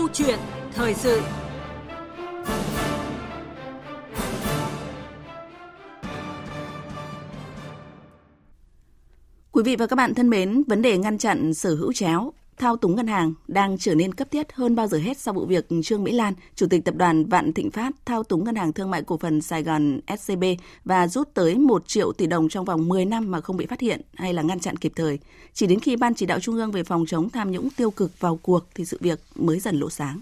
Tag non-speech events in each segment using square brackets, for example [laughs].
Câu chuyện thời sự. Quý vị và các bạn thân mến, vấn đề ngăn chặn sở hữu chéo, thao túng ngân hàng đang trở nên cấp thiết hơn bao giờ hết sau vụ việc Trương Mỹ Lan, Chủ tịch Tập đoàn Vạn Thịnh Phát thao túng Ngân hàng Thương mại Cổ phần Sài Gòn SCB và rút tới 1 triệu tỷ đồng trong vòng 10 năm mà không bị phát hiện hay là ngăn chặn kịp thời. Chỉ đến khi Ban Chỉ đạo Trung ương về phòng chống tham nhũng tiêu cực vào cuộc thì sự việc mới dần lộ sáng.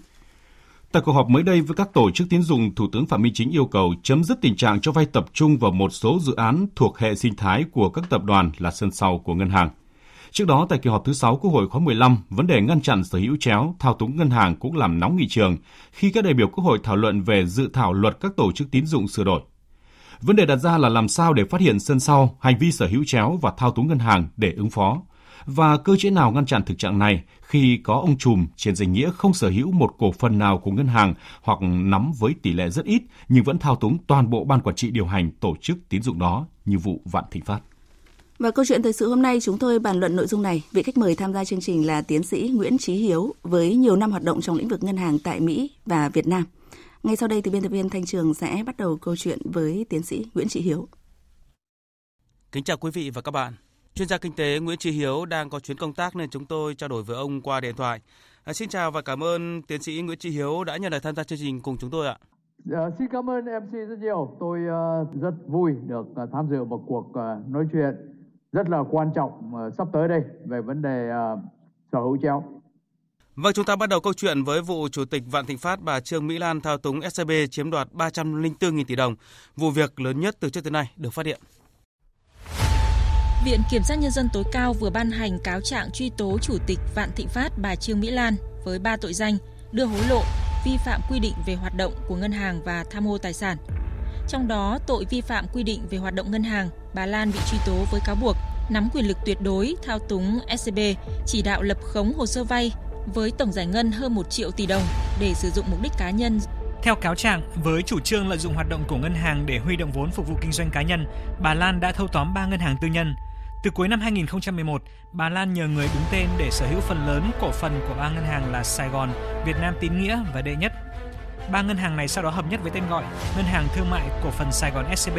Tại cuộc họp mới đây với các tổ chức tín dụng, Thủ tướng Phạm Minh Chính yêu cầu chấm dứt tình trạng cho vay tập trung vào một số dự án thuộc hệ sinh thái của các tập đoàn là sân sau của ngân hàng. Trước đó, tại kỳ họp thứ 6 Quốc hội khóa 15, vấn đề ngăn chặn sở hữu chéo, thao túng ngân hàng cũng làm nóng nghị trường khi các đại biểu Quốc hội thảo luận về dự thảo luật các tổ chức tín dụng sửa đổi. Vấn đề đặt ra là làm sao để phát hiện sân sau, hành vi sở hữu chéo và thao túng ngân hàng để ứng phó và cơ chế nào ngăn chặn thực trạng này khi có ông trùm trên danh nghĩa không sở hữu một cổ phần nào của ngân hàng hoặc nắm với tỷ lệ rất ít nhưng vẫn thao túng toàn bộ ban quản trị điều hành tổ chức tín dụng đó như vụ Vạn Thịnh Phát. Và câu chuyện thời sự hôm nay chúng tôi bàn luận nội dung này. Vị khách mời tham gia chương trình là tiến sĩ Nguyễn Trí Hiếu với nhiều năm hoạt động trong lĩnh vực ngân hàng tại Mỹ và Việt Nam. Ngay sau đây thì biên tập viên Thanh Trường sẽ bắt đầu câu chuyện với tiến sĩ Nguyễn Trí Hiếu. Kính chào quý vị và các bạn. Chuyên gia kinh tế Nguyễn Trí Hiếu đang có chuyến công tác nên chúng tôi trao đổi với ông qua điện thoại. À, xin chào và cảm ơn tiến sĩ Nguyễn Trí Hiếu đã nhận lời tham gia chương trình cùng chúng tôi ạ. À, xin cảm ơn MC rất nhiều. Tôi uh, rất vui được uh, tham dự một cuộc uh, nói chuyện rất là quan trọng uh, sắp tới đây về vấn đề uh, sở hữu chéo. Vâng, chúng ta bắt đầu câu chuyện với vụ Chủ tịch Vạn Thịnh Phát bà Trương Mỹ Lan thao túng SCB chiếm đoạt 304.000 tỷ đồng, vụ việc lớn nhất từ trước tới nay được phát hiện. Viện Kiểm sát Nhân dân tối cao vừa ban hành cáo trạng truy tố Chủ tịch Vạn Thịnh Phát bà Trương Mỹ Lan với ba tội danh đưa hối lộ, vi phạm quy định về hoạt động của ngân hàng và tham ô tài sản. Trong đó, tội vi phạm quy định về hoạt động ngân hàng, bà Lan bị truy tố với cáo buộc nắm quyền lực tuyệt đối, thao túng SCB, chỉ đạo lập khống hồ sơ vay với tổng giải ngân hơn 1 triệu tỷ đồng để sử dụng mục đích cá nhân theo cáo trạng, với chủ trương lợi dụng hoạt động của ngân hàng để huy động vốn phục vụ kinh doanh cá nhân, bà Lan đã thâu tóm 3 ngân hàng tư nhân, từ cuối năm 2011, bà Lan nhờ người đứng tên để sở hữu phần lớn cổ phần của ba ngân hàng là Sài Gòn, Việt Nam Tín Nghĩa và Đệ Nhất. Ba ngân hàng này sau đó hợp nhất với tên gọi Ngân hàng Thương mại Cổ phần Sài Gòn SCB.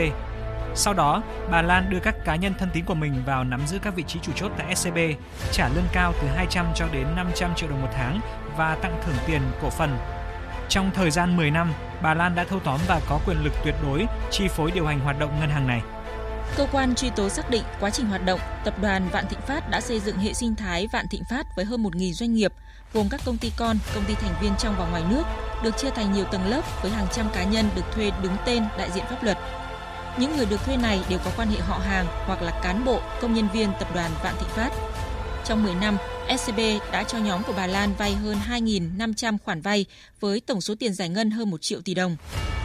Sau đó, bà Lan đưa các cá nhân thân tín của mình vào nắm giữ các vị trí chủ chốt tại SCB, trả lương cao từ 200 cho đến 500 triệu đồng một tháng và tặng thưởng tiền cổ phần. Trong thời gian 10 năm, bà Lan đã thâu tóm và có quyền lực tuyệt đối chi phối điều hành hoạt động ngân hàng này. Cơ quan truy tố xác định quá trình hoạt động, tập đoàn Vạn Thịnh Phát đã xây dựng hệ sinh thái Vạn Thịnh Phát với hơn 1.000 doanh nghiệp, gồm các công ty con, công ty thành viên trong và ngoài nước, được chia thành nhiều tầng lớp với hàng trăm cá nhân được thuê đứng tên đại diện pháp luật. Những người được thuê này đều có quan hệ họ hàng hoặc là cán bộ, công nhân viên tập đoàn Vạn Thịnh Phát. Trong 10 năm, SCB đã cho nhóm của bà Lan vay hơn 2.500 khoản vay với tổng số tiền giải ngân hơn 1 triệu tỷ đồng,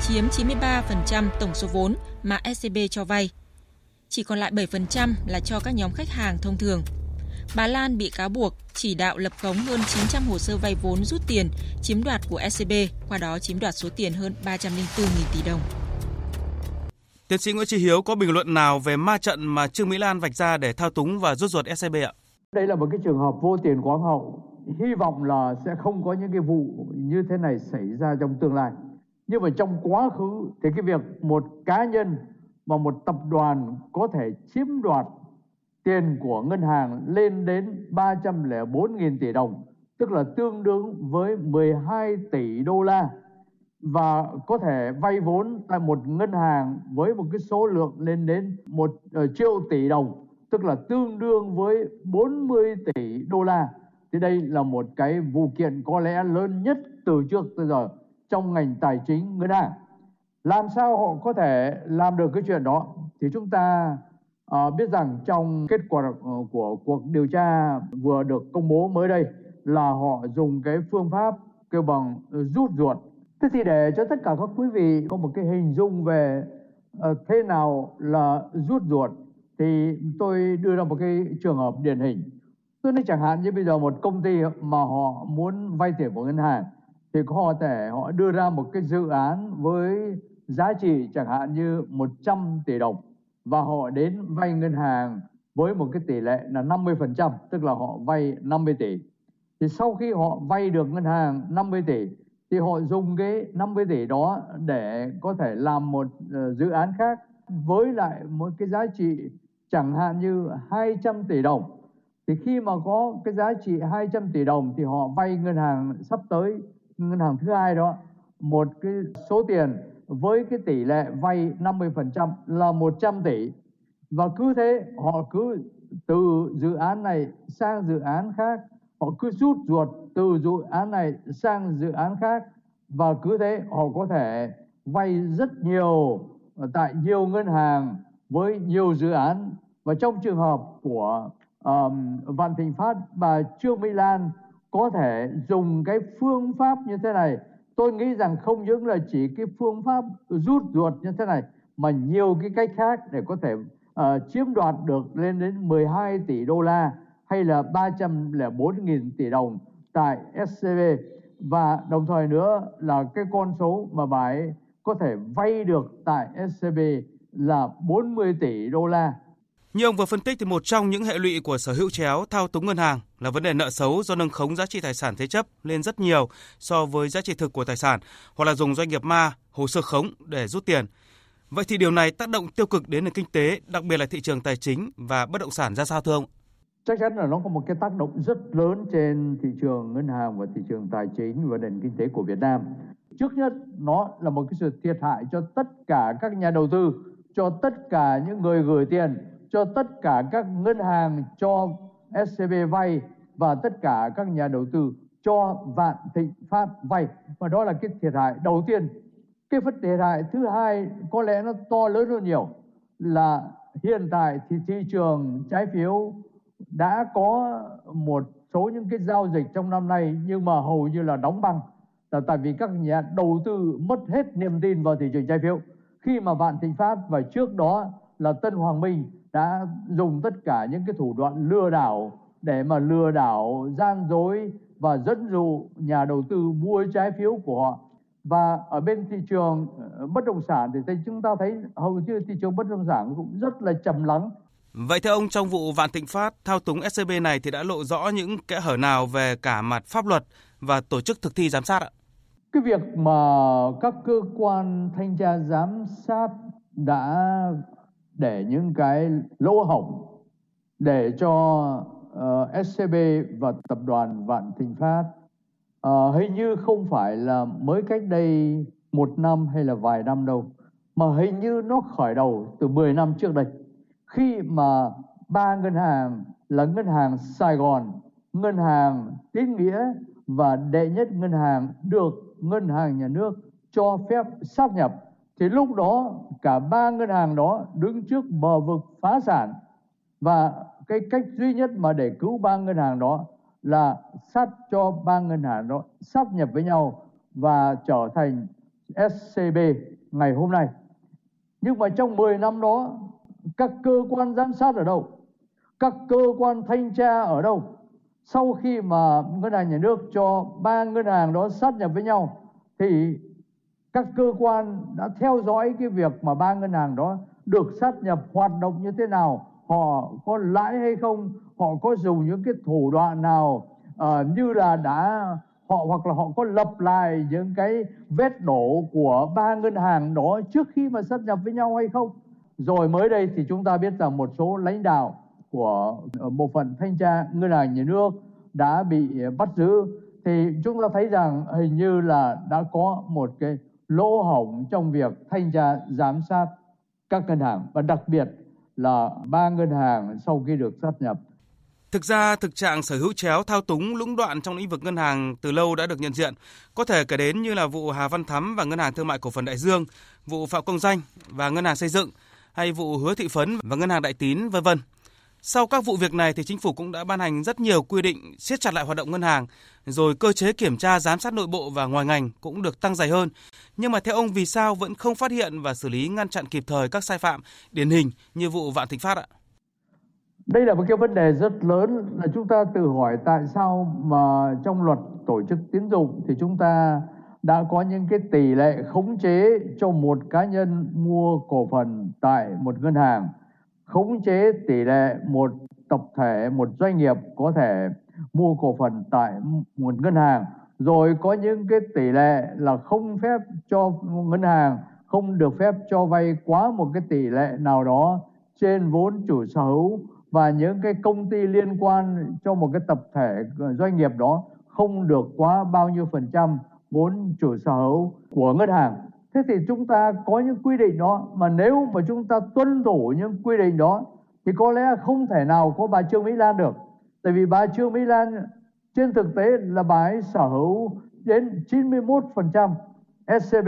chiếm 93% tổng số vốn mà SCB cho vay chỉ còn lại 7% là cho các nhóm khách hàng thông thường. Bà Lan bị cáo buộc chỉ đạo lập khống hơn 900 hồ sơ vay vốn rút tiền, chiếm đoạt của SCB, qua đó chiếm đoạt số tiền hơn 304.000 tỷ đồng. Tiến sĩ Nguyễn Trí Hiếu có bình luận nào về ma trận mà Trương Mỹ Lan vạch ra để thao túng và rút ruột SCB ạ? Đây là một cái trường hợp vô tiền quáng hậu. Hy vọng là sẽ không có những cái vụ như thế này xảy ra trong tương lai. Nhưng mà trong quá khứ thì cái việc một cá nhân mà một tập đoàn có thể chiếm đoạt tiền của ngân hàng lên đến 304.000 tỷ đồng, tức là tương đương với 12 tỷ đô la và có thể vay vốn tại một ngân hàng với một cái số lượng lên đến một ờ, triệu tỷ đồng, tức là tương đương với 40 tỷ đô la. Thì đây là một cái vụ kiện có lẽ lớn nhất từ trước tới giờ trong ngành tài chính ngân hàng làm sao họ có thể làm được cái chuyện đó? Thì chúng ta uh, biết rằng trong kết quả ờ, của cuộc điều tra vừa được công bố mới đây là họ dùng cái phương pháp kêu bằng rút ruột. Thế thì để cho tất cả các quý vị có một cái hình dung về uh, thế nào là rút ruột thì tôi đưa ra một cái trường hợp điển hình. Tôi nói chẳng hạn như bây giờ một công ty mà họ muốn vay tiền của ngân hàng thì có thể họ đưa ra một cái dự án với giá trị chẳng hạn như 100 tỷ đồng và họ đến vay ngân hàng với một cái tỷ lệ là 50%, tức là họ vay 50 tỷ. thì sau khi họ vay được ngân hàng 50 tỷ thì họ dùng cái 50 tỷ đó để có thể làm một uh, dự án khác với lại một cái giá trị chẳng hạn như 200 tỷ đồng thì khi mà có cái giá trị 200 tỷ đồng thì họ vay ngân hàng sắp tới ngân hàng thứ hai đó một cái số tiền với cái tỷ lệ vay 50% là 100 tỷ. Và cứ thế họ cứ từ dự án này sang dự án khác họ cứ rút ruột từ dự án này sang dự án khác và cứ thế họ có thể vay rất nhiều tại nhiều ngân hàng với nhiều dự án. Và trong trường hợp của um, Vạn Thịnh Phát và Trương Mỹ Lan có thể dùng cái phương pháp như thế này tôi nghĩ rằng không những là chỉ cái phương pháp rút ruột như thế này mà nhiều cái cách khác để có thể uh, chiếm đoạt được lên đến 12 tỷ đô la hay là 304.000 tỷ đồng tại SCB và đồng thời nữa là cái con số mà bà ấy có thể vay được tại SCB là 40 tỷ đô la. Như ông vừa phân tích thì một trong những hệ lụy của sở hữu chéo thao túng ngân hàng là vấn đề nợ xấu do nâng khống giá trị tài sản thế chấp lên rất nhiều so với giá trị thực của tài sản hoặc là dùng doanh nghiệp ma, hồ sơ khống để rút tiền. Vậy thì điều này tác động tiêu cực đến nền kinh tế, đặc biệt là thị trường tài chính và bất động sản ra sao thưa ông? chắc chắn là nó có một cái tác động rất lớn trên thị trường ngân hàng và thị trường tài chính và nền kinh tế của Việt Nam. Trước nhất, nó là một cái sự thiệt hại cho tất cả các nhà đầu tư, cho tất cả những người gửi tiền, cho tất cả các ngân hàng cho SCB vay và tất cả các nhà đầu tư cho Vạn Thịnh Phát vay. Và đó là cái thiệt hại đầu tiên. Cái phần thiệt hại thứ hai, có lẽ nó to lớn hơn nhiều, là hiện tại thì thị trường trái phiếu đã có một số những cái giao dịch trong năm nay, nhưng mà hầu như là đóng băng là tại vì các nhà đầu tư mất hết niềm tin vào thị trường trái phiếu khi mà Vạn Thịnh Phát và trước đó là Tân Hoàng Minh đã dùng tất cả những cái thủ đoạn lừa đảo để mà lừa đảo gian dối và dẫn dụ nhà đầu tư mua trái phiếu của họ và ở bên thị trường ờ, bất động sản thì chúng ta thấy hầu như thị trường bất động sản cũng rất là trầm lắng Vậy theo ông trong vụ Vạn Thịnh Phát thao túng SCB này thì đã lộ rõ những kẽ hở nào về cả mặt pháp luật và tổ chức thực thi giám sát ạ? Cái việc mà các cơ quan thanh tra giám sát đã để những cái lỗ hổng để cho ờ, uh, SCB và tập đoàn Vạn Thịnh Phát uh, hình như không phải là mới cách đây một năm hay là vài năm đâu mà hình như nó khởi đầu từ 10 năm trước đây. Khi mà ba ngân hàng là ngân hàng Sài Gòn, ngân hàng Tín Nghĩa và đệ nhất ngân hàng được ngân hàng nhà nước cho phép sát nhập thì lúc đó, cả ba ngân hàng đó đứng trước bờ vực phá sản. Và cái cách duy nhất mà để cứu ba ngân hàng đó là sát cho ba ngân hàng đó sát nhập với nhau và trở thành SCB ngày hôm nay. Nhưng mà trong 10 năm đó, các cơ quan giám sát ở đâu? Các cơ quan thanh tra ở đâu? Sau khi mà ngân hàng nhà nước cho ba ngân hàng đó sát nhập với nhau, thì các cơ quan đã theo dõi cái việc mà ba ngân hàng đó được sát nhập hoạt động như thế nào họ có lãi hay không họ có dùng những cái thủ đoạn nào uh, như là đã họ hoặc là họ có lập lại những cái vết đổ của ba ngân hàng đó trước khi mà sát nhập với nhau hay không? Rồi mới đây thì chúng ta biết rằng một số lãnh đạo của ờ, bộ phận thanh tra ngân hàng nhà nước đã bị bắt giữ. Thì chúng ta thấy rằng hình như là đã có một cái lỗ hổng trong việc thanh tra giám sát các ngân hàng và đặc biệt là ba ngân hàng sau khi được sát nhập. Thực ra, thực trạng sở hữu chéo thao túng lũng đoạn trong lĩnh vực ngân hàng từ lâu đã được nhận diện. Có thể kể đến như là vụ Hà Văn Thắm và Ngân hàng Thương mại Cổ phần Đại Dương, vụ Phạm Công Danh và Ngân hàng Xây dựng – hay vụ hứa thị phấn và ngân hàng đại tín vân vân. Sau các vụ việc này thì chính phủ cũng đã ban hành rất nhiều quy định siết chặt lại hoạt động ngân hàng, rồi cơ chế kiểm tra giám sát nội bộ và ngoài ngành cũng được tăng dày hơn. Nhưng mà theo ông vì sao vẫn không phát hiện và xử lý ngăn chặn kịp thời các sai phạm điển hình như vụ Vạn Thịnh Phát ạ? Đây là một cái vấn đề rất lớn là chúng ta tự hỏi tại sao mà trong luật tổ chức tín dụng thì chúng ta đã có những cái tỷ lệ khống chế cho một cá nhân mua cổ phần tại một ngân hàng khống chế tỷ lệ một tập thể, một doanh nghiệp có thể mua cổ phần tại một ngân hàng rồi có những cái tỷ lệ là không phép cho ngân hàng, không được phép cho vay quá một cái tỷ lệ nào đó trên vốn chủ sở hữu và những cái công ty liên quan cho một cái tập thể doanh nghiệp đó không được quá bao nhiêu phần trăm vốn chủ sở hữu của ngân hàng. Thế thì chúng ta có những quy định đó, mà nếu mà chúng ta tuân thủ những quy định đó, thì có lẽ không thể nào có bà Trương Mỹ Lan được. Tại vì bà Trương Mỹ Lan trên thực tế là bà ấy sở hữu đến 91% SCB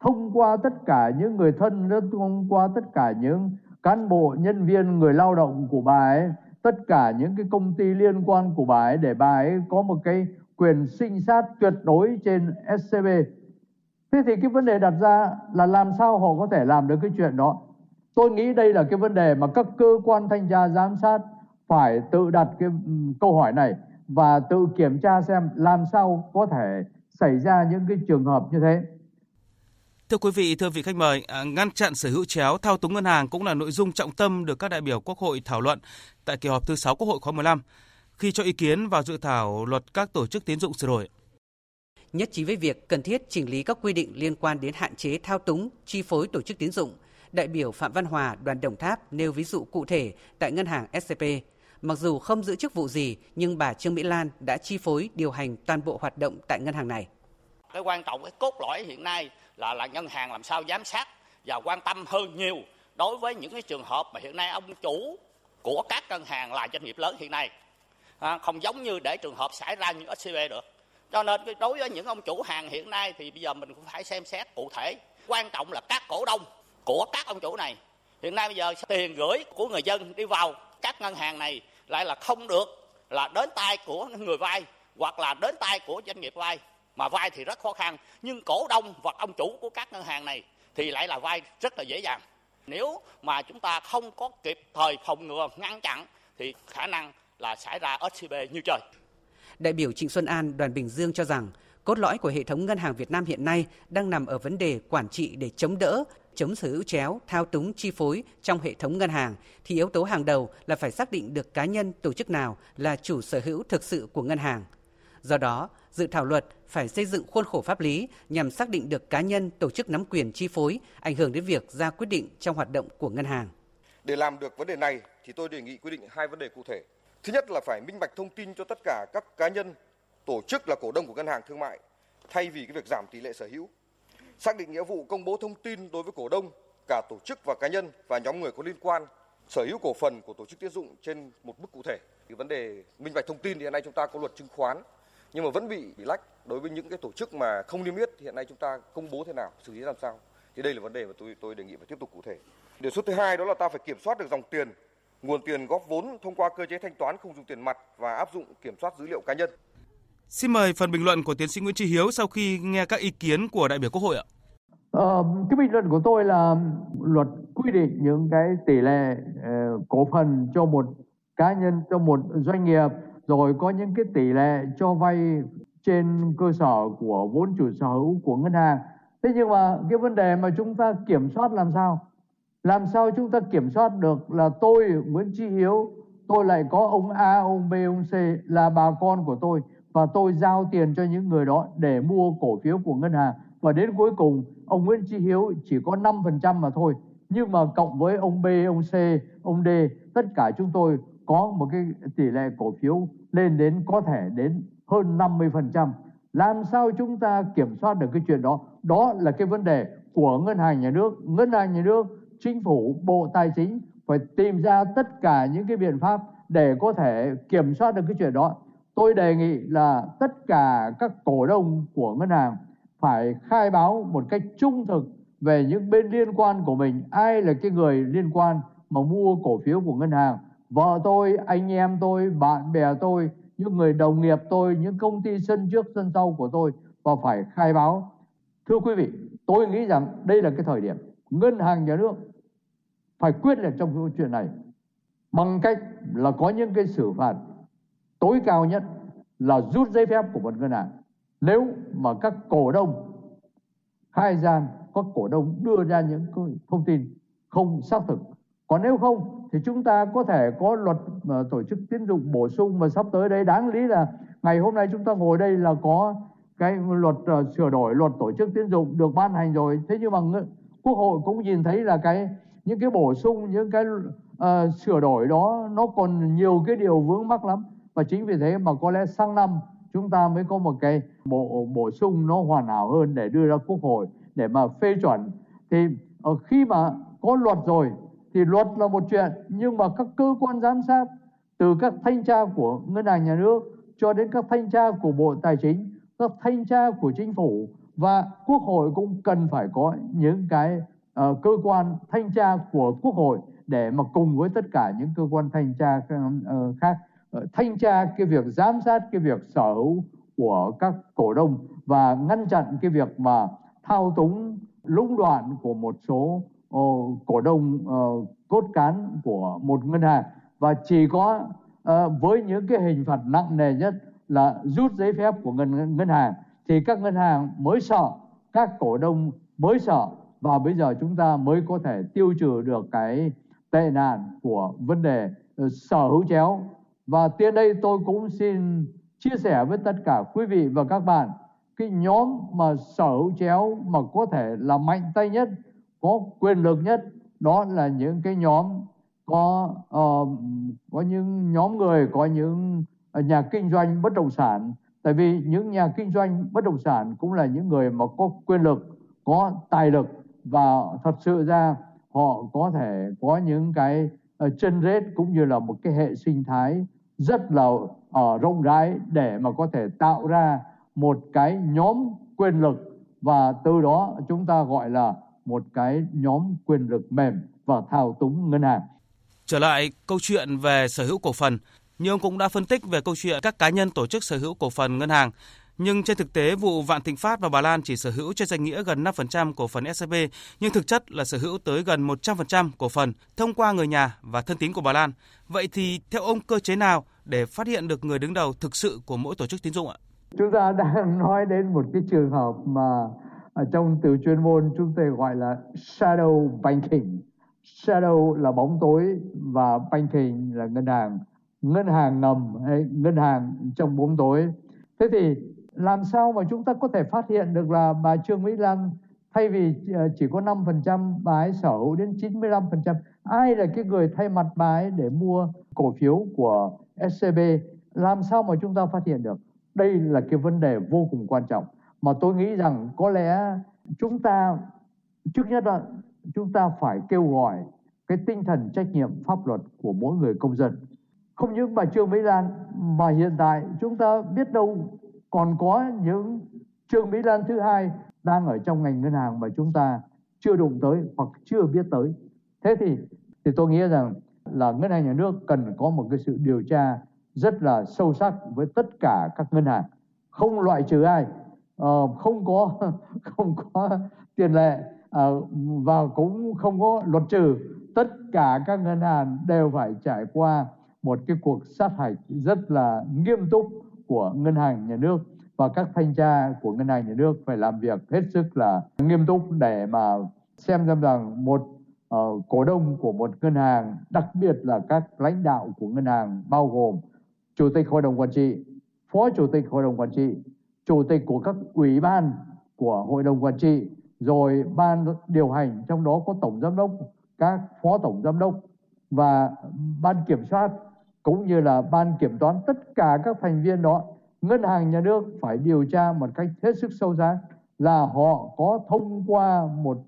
thông qua tất cả những người thân, thông qua tất cả những cán bộ, nhân viên, người lao động của bà ấy, tất cả những cái công ty liên quan của bà ấy để bà ấy có một cái quyền sinh sát tuyệt đối trên SCB thế thì cái vấn đề đặt ra là làm sao họ có thể làm được cái chuyện đó tôi nghĩ đây là cái vấn đề mà các cơ quan thanh tra giám sát phải tự đặt cái ừ, câu hỏi này và tự kiểm tra xem làm sao có thể xảy ra những cái trường hợp như thế Thưa quý vị, thưa vị khách mời, à, ngăn chặn sở hữu chéo thao túng ngân hàng cũng là nội dung trọng tâm được các đại biểu Quốc hội thảo luận tại kỳ họp thứ 6 Quốc hội khóa 15 khi cho ý kiến vào dự thảo luật các tổ chức tín dụng sửa đổi. Nhất trí với việc cần thiết chỉnh lý các quy định liên quan đến hạn chế thao túng, chi phối tổ chức tín dụng, đại biểu Phạm Văn Hòa, đoàn Đồng Tháp nêu ví dụ cụ thể tại ngân hàng SCP. Mặc dù không giữ chức vụ gì, nhưng bà Trương Mỹ Lan đã chi phối điều hành toàn bộ hoạt động tại ngân hàng này. Cái quan trọng cái cốt lõi hiện nay là là ngân hàng làm sao giám sát và quan tâm hơn nhiều đối với những cái trường hợp mà hiện nay ông chủ của các ngân hàng là doanh nghiệp lớn hiện nay à, không giống như để trường hợp xảy ra như SCB được cho nên đối với những ông chủ hàng hiện nay thì bây giờ mình cũng phải xem xét cụ thể. Quan trọng là các cổ đông của các ông chủ này. Hiện nay bây giờ tiền gửi của người dân đi vào các ngân hàng này lại là không được, là đến tay của người vay hoặc là đến tay của doanh nghiệp vay. Mà vay thì rất khó khăn, nhưng cổ đông và ông chủ của các ngân hàng này thì lại là vay rất là dễ dàng. Nếu mà chúng ta không có kịp thời phòng ngừa ngăn chặn thì khả năng là xảy ra SCB như trời. Đại biểu Trịnh Xuân An, đoàn Bình Dương cho rằng cốt lõi của hệ thống ngân hàng Việt Nam hiện nay đang nằm ở vấn đề quản trị để chống đỡ, chống sở hữu chéo, thao túng chi phối trong hệ thống ngân hàng thì yếu tố hàng đầu là phải xác định được cá nhân, tổ chức nào là chủ sở hữu thực sự của ngân hàng. Do đó, dự thảo luật phải xây dựng khuôn khổ pháp lý nhằm xác định được cá nhân, tổ chức nắm quyền chi phối, ảnh hưởng đến việc ra quyết định trong hoạt động của ngân hàng. Để làm được vấn đề này thì tôi đề nghị quy định hai vấn đề cụ thể. Thứ nhất là phải minh bạch thông tin cho tất cả các cá nhân, tổ chức là cổ đông của ngân hàng thương mại thay vì cái việc giảm tỷ lệ sở hữu. Xác định nghĩa vụ công bố thông tin đối với cổ đông, cả tổ chức và cá nhân và nhóm người có liên quan sở hữu cổ phần của tổ chức tín dụng trên một mức cụ thể. Thì vấn đề minh bạch thông tin thì hiện nay chúng ta có luật chứng khoán nhưng mà vẫn bị bị lách đối với những cái tổ chức mà không niêm yết hiện nay chúng ta công bố thế nào xử lý làm sao thì đây là vấn đề mà tôi tôi đề nghị phải tiếp tục cụ thể đề xuất thứ hai đó là ta phải kiểm soát được dòng tiền nguồn tiền góp vốn thông qua cơ chế thanh toán không dùng tiền mặt và áp dụng kiểm soát dữ liệu cá nhân. Xin mời phần bình luận của tiến sĩ Nguyễn Tri Hiếu sau khi nghe các ý kiến của đại biểu Quốc hội ạ. Ờ, cái bình luận của tôi là luật quy định những cái tỷ lệ uh, cổ phần cho một cá nhân cho một doanh nghiệp rồi có những cái tỷ lệ cho vay trên cơ sở của vốn chủ sở hữu của ngân hàng. Thế nhưng mà cái vấn đề mà chúng ta kiểm soát làm sao làm sao chúng ta kiểm soát được là tôi Nguyễn Chí Hiếu tôi lại có ông A ông B ông C là bà con của tôi và tôi giao tiền cho những người đó để mua cổ phiếu của ngân hàng và đến cuối cùng ông Nguyễn Chí Hiếu chỉ có 5% mà thôi nhưng mà cộng với ông B ông C ông D tất cả chúng tôi có một cái tỷ lệ cổ phiếu lên đến có thể đến hơn 50%. Làm sao chúng ta kiểm soát được cái chuyện đó? Đó là cái vấn đề của ngân hàng nhà nước. Ngân hàng nhà nước, chính phủ, bộ tài chính phải tìm ra tất cả những cái biện pháp để có thể kiểm soát được cái chuyện đó. Tôi đề nghị là tất cả các cổ đông của ngân hàng phải khai báo một cách trung thực về những bên liên quan của mình, ai là cái người liên quan mà mua cổ phiếu của ngân hàng vợ tôi anh em tôi bạn bè tôi những người đồng nghiệp tôi những công ty sân trước sân sau của tôi và phải khai báo thưa quý vị tôi nghĩ rằng đây là cái thời điểm ngân hàng nhà nước phải quyết liệt trong cái chuyện này. Bằng cách là có những cái xử phạt tối cao nhất là rút giấy phép của một ngân hàng. Nếu mà các cổ đông khai gian các cổ đông đưa ra những thông tin không xác thực. Còn nếu không thì chúng ta có thể có luật tổ chức tín dụng bổ sung và sắp tới đây. Đáng lý là ngày hôm nay chúng ta ngồi đây là có cái luật uh, sửa đổi luật tổ chức tín dụng được ban hành rồi. Thế nhưng mà quốc hội cũng nhìn thấy là cái những cái bổ sung những cái uh, sửa đổi đó nó còn nhiều cái điều vướng mắc lắm. Và chính vì thế mà có lẽ sang năm chúng ta mới có một cái bộ bổ sung nó hoàn hảo hơn để đưa ra quốc hội để mà phê chuẩn. Thì uh, khi mà có luật rồi thì luật là một chuyện nhưng mà các cơ quan giám sát từ các thanh tra của ngân hàng nhà nước cho đến các thanh tra của bộ tài chính các thanh tra của chính phủ và quốc hội cũng cần phải có những cái uh, cơ quan thanh tra của quốc hội để mà cùng với tất cả những cơ quan thanh tra uh, khác uh, thanh tra cái việc giám sát cái việc sở hữu của các cổ đông và ngăn chặn cái việc mà thao túng lũng đoạn của một số uh, cổ đông uh, cốt cán của một ngân hàng. Và chỉ có uh, với những cái hình phạt nặng nề nhất là rút giấy phép của ngân ngân hàng thì các ngân hàng mới sợ các cổ đông mới sợ và bây giờ chúng ta mới có thể tiêu trừ được cái tệ nạn của vấn đề ờ, sở hữu chéo. Và tiên đây tôi cũng xin chia sẻ với tất cả quý vị và các bạn cái nhóm mà sở hữu chéo mà có thể là mạnh tay nhất có quyền lực nhất đó là những cái nhóm có uh, có những nhóm người có những ờ, nhà kinh doanh bất động sản tại vì những nhà kinh doanh bất động sản cũng là những người mà có quyền lực có tài lực và thật sự ra họ có thể có những cái ờ, chân rết cũng như là một cái hệ sinh thái rất là uh, rộng rãi để mà có thể tạo ra một cái nhóm quyền lực và từ đó chúng ta gọi là một cái nhóm quyền lực mềm và thao túng ngân hàng. Trở lại câu chuyện về sở hữu cổ phần, như ông cũng đã phân tích về câu chuyện các cá nhân tổ chức sở hữu cổ phần ngân hàng. Nhưng trên thực tế, vụ Vạn Thịnh Phát và Bà Lan chỉ sở hữu trên danh nghĩa gần 5% cổ phần SCB, nhưng thực chất là sở hữu tới gần 100% cổ phần thông qua người nhà và thân tín của bà Lan. Vậy thì theo ông cơ chế nào để phát hiện được người đứng đầu thực sự của mỗi tổ chức tín dụng ạ? Chúng ta đang [laughs] nói đến một cái trường hợp mà ở trong từ chuyên môn chúng tôi gọi là shadow banking. Shadow là bóng tối và banking là ngân hàng ngân hàng ngầm hay ngân hàng trong bóng tối thế thì làm sao mà chúng ta có thể phát hiện được là bà Trương Mỹ Lan, thay vì ờ, chỉ có 5% bà ấy sở hữu đến 95%. Ai là cái người thay mặt bà ấy để mua cổ phiếu của SCB? Làm sao mà chúng ta phát hiện được? Đây là cái vấn đề vô cùng quan trọng mà tôi nghĩ rằng có lẽ chúng ta, trước nhất là chúng ta phải kêu gọi cái tinh thần trách nhiệm pháp luật của mỗi người công dân không những bà Trương Mỹ Lan mà hiện tại chúng ta biết đâu còn có những Trương Mỹ Lan thứ hai đang ở trong ngành ngân hàng mà chúng ta chưa đụng tới hoặc chưa biết tới. Thế thì thì tôi nghĩ rằng là ngân hàng nhà nước cần có một cái sự điều tra rất là sâu sắc với tất cả các ngân hàng, không loại trừ ai, ờ, không có [laughs] không có tiền lệ ờ, và cũng không có luật trừ. Tất cả các ngân hàng đều phải trải qua một cái cuộc sát hạch rất là nghiêm túc của ngân hàng nhà nước và các thanh tra của ngân hàng nhà nước phải làm việc hết sức là nghiêm túc để mà xem xem rằng một uh, cổ đông của một ngân hàng đặc biệt là các lãnh đạo của ngân hàng bao gồm chủ tịch hội đồng quản trị phó chủ tịch hội đồng quản trị chủ tịch của các ủy ban của hội đồng quản trị rồi ban điều hành trong đó có tổng giám đốc các phó tổng giám đốc và ban kiểm soát cũng như là ban kiểm toán tất cả các thành viên đó, ngân hàng nhà nước phải điều tra một cách hết sức sâu sắc là họ có thông qua một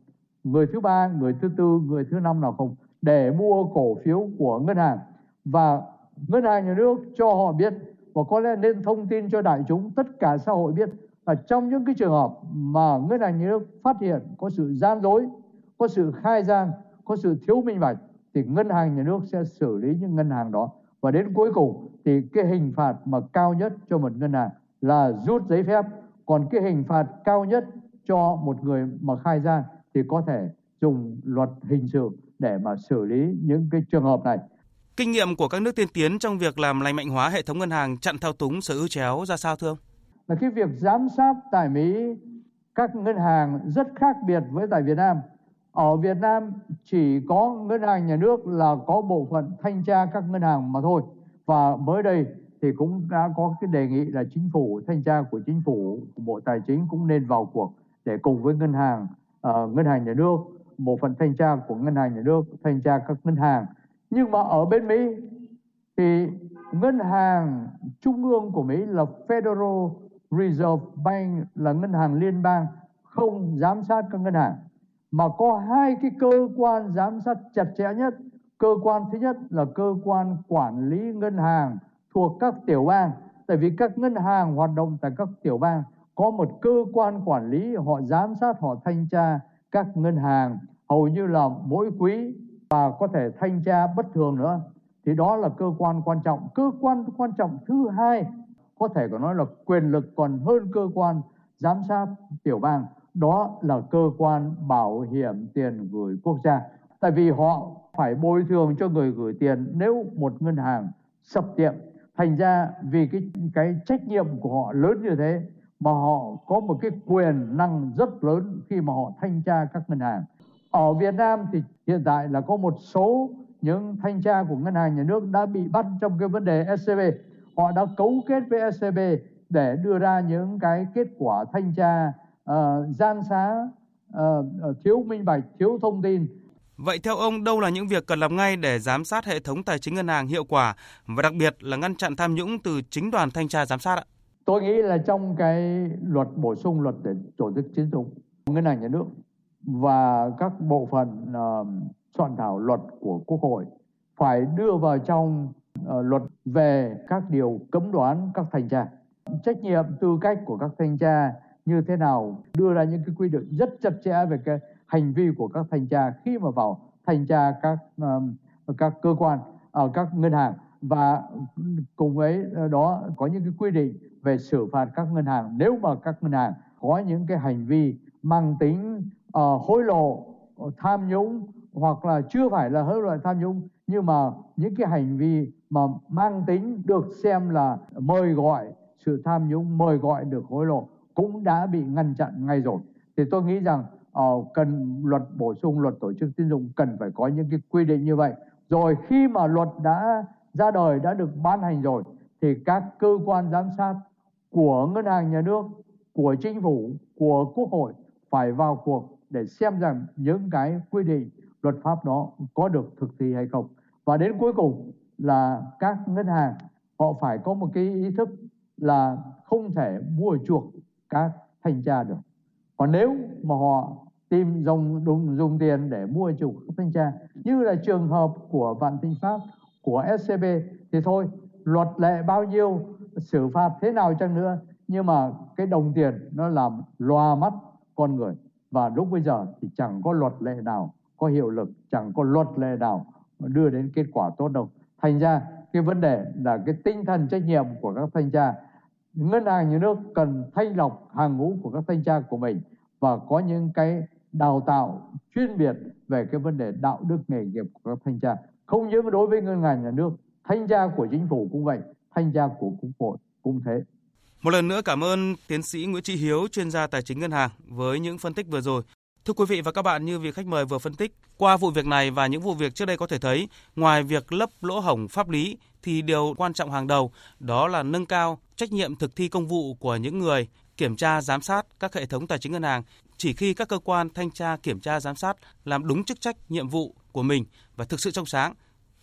người thứ ba, người thứ tư, người thứ năm nào không để mua cổ phiếu của ngân hàng. Và ngân hàng nhà nước cho họ biết và có lẽ nên thông tin cho đại chúng, tất cả xã hội biết là trong những cái trường hợp mà ngân hàng nhà nước phát hiện có sự gian dối, có sự khai gian, có sự thiếu minh bạch, thì ngân hàng nhà nước sẽ xử lý những ngân hàng đó và đến cuối cùng thì cái hình phạt mà cao nhất cho một ngân hàng là rút giấy phép còn cái hình phạt cao nhất cho một người mà khai gian thì có thể dùng luật hình sự để mà xử lý những cái trường hợp này. Kinh nghiệm của các nước tiên tiến trong việc làm lành mạnh hóa hệ thống ngân hàng chặn thao túng sở hữu chéo ra sao thưa ông? Là cái việc giám sát tại Mỹ các ngân hàng rất khác biệt với tại Việt Nam ở Việt Nam chỉ có ngân hàng nhà nước là có bộ phận thanh tra các ngân hàng mà thôi. Và mới đây thì cũng đã có cái đề nghị là chính phủ thanh tra của chính phủ bộ tài chính cũng nên vào cuộc để cùng với ngân hàng uh, ngân hàng nhà nước bộ phận thanh tra của ngân hàng nhà nước thanh tra các ngân hàng. Nhưng mà ở bên Mỹ thì ngân hàng trung ương của Mỹ là Federal Reserve Bank là ngân hàng liên bang không giám sát các ngân hàng mà có hai cái cơ quan giám sát chặt chẽ nhất. Cơ quan thứ nhất là cơ quan quản lý ngân hàng thuộc các tiểu bang. Tại vì các ngân hàng hoạt động tại các tiểu bang, có một cơ quan quản lý, họ giám sát, họ thanh tra các ngân hàng. Hầu như là mỗi quý và có thể thanh tra bất thường nữa. Thì đó là cơ quan quan trọng. Cơ quan quan trọng thứ hai, có thể có nói là quyền lực còn hơn cơ quan giám sát tiểu bang đó là cơ quan bảo hiểm tiền gửi quốc gia. Tại vì họ phải bồi thường cho người gửi tiền nếu một ngân hàng sập tiệm. Thành ra vì cái cái trách nhiệm của họ lớn như thế mà họ có một cái quyền năng rất lớn khi mà họ thanh tra các ngân hàng. Ở Việt Nam thì hiện tại là có một số những thanh tra của ngân hàng nhà nước đã bị bắt trong cái vấn đề SCB họ đã cấu kết với SCB để đưa ra những cái kết quả thanh tra uh, gian xá uh, thiếu minh bạch thiếu thông tin Vậy theo ông đâu là những việc cần làm ngay để giám sát hệ thống tài chính ngân hàng hiệu quả và đặc biệt là ngăn chặn tham nhũng từ chính đoàn thanh tra giám sát ạ? Tôi nghĩ là trong cái luật bổ sung luật để tổ chức tín dụng ngân hàng nhà nước và các bộ phận uh, soạn thảo luật của Quốc hội phải đưa vào trong uh, luật về các điều cấm đoán các thanh tra. Trách nhiệm tư cách của các thanh tra như thế nào đưa ra những cái quy định rất chặt chẽ về cái hành vi của các thanh tra khi mà vào thanh tra các uh, các cơ quan ở uh, các ngân hàng. Và cùng với đó có những cái quy định về xử phạt các ngân hàng. Nếu mà các ngân hàng có những cái hành vi mang tính uh, hối lộ ờ, tham nhũng hoặc là chưa phải là hối lộ tham nhũng nhưng mà những cái hành vi mà mang tính được xem là mời gọi sự tham nhũng mời gọi được hối lộ cũng đã bị ngăn chặn ngay rồi. Thì tôi nghĩ rằng uh, cần luật bổ sung luật tổ chức tín dụng cần phải có những cái quy định như vậy. Rồi khi mà luật đã ra đời đã được ban hành rồi thì các cơ quan giám sát của ngân hàng nhà nước của chính phủ của quốc hội phải vào cuộc để xem rằng những cái quy định luật pháp đó có được thực thi hay không. Và đến cuối cùng là các ngân hàng họ phải có một cái ý thức là không thể mua chuộc các thanh tra được. Còn nếu mà họ tìm dùng dùng, dùng tiền để mua chuộc các thanh tra như là trường hợp của vạn thịnh pháp của scb thì thôi luật lệ bao nhiêu xử phạt thế nào chăng nữa nhưng mà cái đồng tiền nó làm loa mắt con người. Và lúc bây giờ thì chẳng có luật lệ nào có hiệu lực chẳng có luật lệ nào đưa đến kết quả tốt đâu. Thành ra cái vấn đề là cái tinh thần trách nhiệm của các thanh tra ngân hàng nhà nước cần thanh lọc hàng ngũ của các thanh tra của mình và có những cái đào tạo chuyên biệt về cái vấn đề đạo đức nghề nghiệp của các thanh tra không những đối với ngân hàng nhà nước thanh tra của chính phủ cũng vậy thanh tra của quốc hội cũng thế một lần nữa cảm ơn tiến sĩ Nguyễn Trí Hiếu, chuyên gia tài chính ngân hàng với những phân tích vừa rồi. Thưa quý vị và các bạn, như vị khách mời vừa phân tích, qua vụ việc này và những vụ việc trước đây có thể thấy, ngoài việc lấp lỗ hổng pháp lý thì điều quan trọng hàng đầu đó là nâng cao trách nhiệm thực thi công vụ của những người kiểm tra giám sát các hệ thống tài chính ngân hàng. Chỉ khi các cơ quan thanh tra kiểm tra giám sát làm đúng chức trách nhiệm vụ của mình và thực sự trong sáng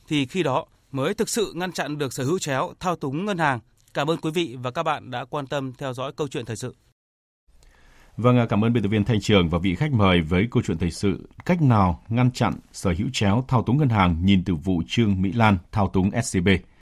thì khi đó mới thực sự ngăn chặn được sở hữu chéo thao túng ngân hàng Cảm ơn quý vị và các bạn đã quan tâm theo dõi câu chuyện thời sự. Vâng, à, cảm ơn biên tập viên Thanh Trường và vị khách mời với câu chuyện thời sự cách nào ngăn chặn sở hữu chéo thao túng ngân hàng nhìn từ vụ Trương Mỹ Lan thao túng SCB.